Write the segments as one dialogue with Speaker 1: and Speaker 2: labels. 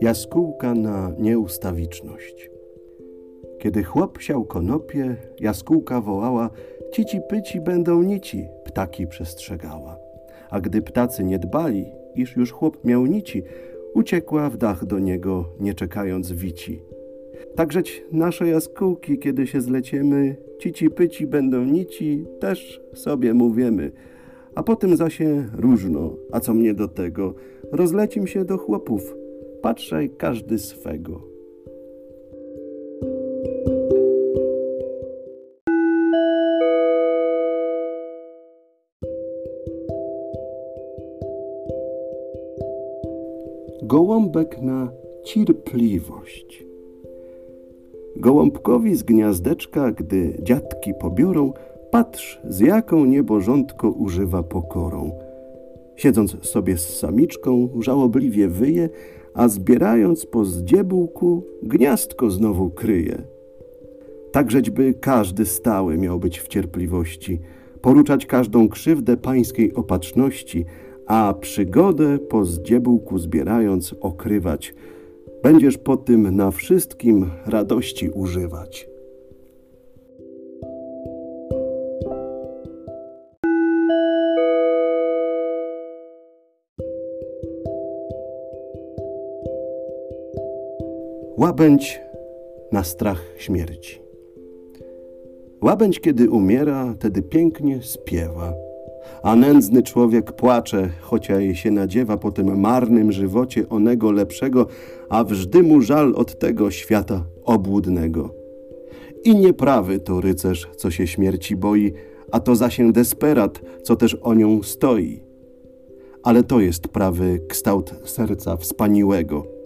Speaker 1: Jaskółka na nieustawiczność. Kiedy chłop siał konopie, jaskółka wołała: Cici pyci będą nici, ptaki przestrzegała. A gdy ptacy nie dbali, iż już chłop miał nici, uciekła w dach do niego, nie czekając wici. Takżeć nasze jaskółki, kiedy się zleciemy, cici pyci będą nici, też sobie mówimy. A potem zasie różno, a co mnie do tego, rozlecim się do chłopów, patrzaj każdy swego. Gołąbek na cierpliwość. Gołąbkowi z gniazdeczka, gdy dziadki pobiorą, patrz, z jaką niebożątko używa pokorą. Siedząc sobie z samiczką, żałobliwie wyje, a zbierając po zdziebółku, gniazdko znowu kryje. Takżećby każdy stały miał być w cierpliwości, poruczać każdą krzywdę pańskiej opatrzności, a przygodę po zdziebółku zbierając okrywać. Będziesz po tym na wszystkim radości używać. Łabędź na strach śmierci. Łabędź, kiedy umiera, tedy pięknie spiewa, a nędzny człowiek płacze, chocia jej się nadziewa po tym marnym żywocie onego lepszego, a wżdy mu żal od tego świata obłudnego. I nieprawy to rycerz, co się śmierci boi, a to zasię desperat, co też o nią stoi. Ale to jest prawy kształt serca wspaniłego –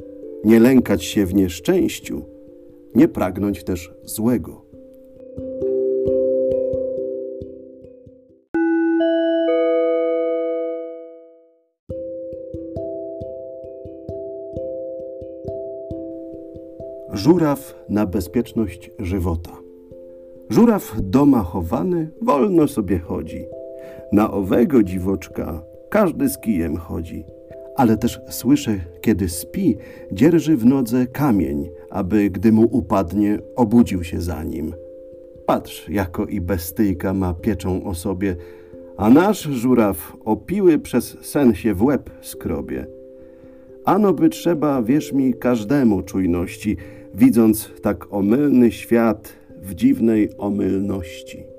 Speaker 1: nie lękać się w nieszczęściu, nie pragnąć też złego. Żuraw na bezpieczność żywota. Żuraw doma chowany wolno sobie chodzi. Na owego dziwoczka każdy z kijem chodzi ale też słyszę, kiedy spi, dzierży w nodze kamień, aby gdy mu upadnie, obudził się za nim. Patrz, jako i bestyjka ma pieczą o sobie, a nasz żuraw opiły przez sen się w łeb skrobie. Ano by trzeba, wierz mi, każdemu czujności, widząc tak omylny świat w dziwnej omylności.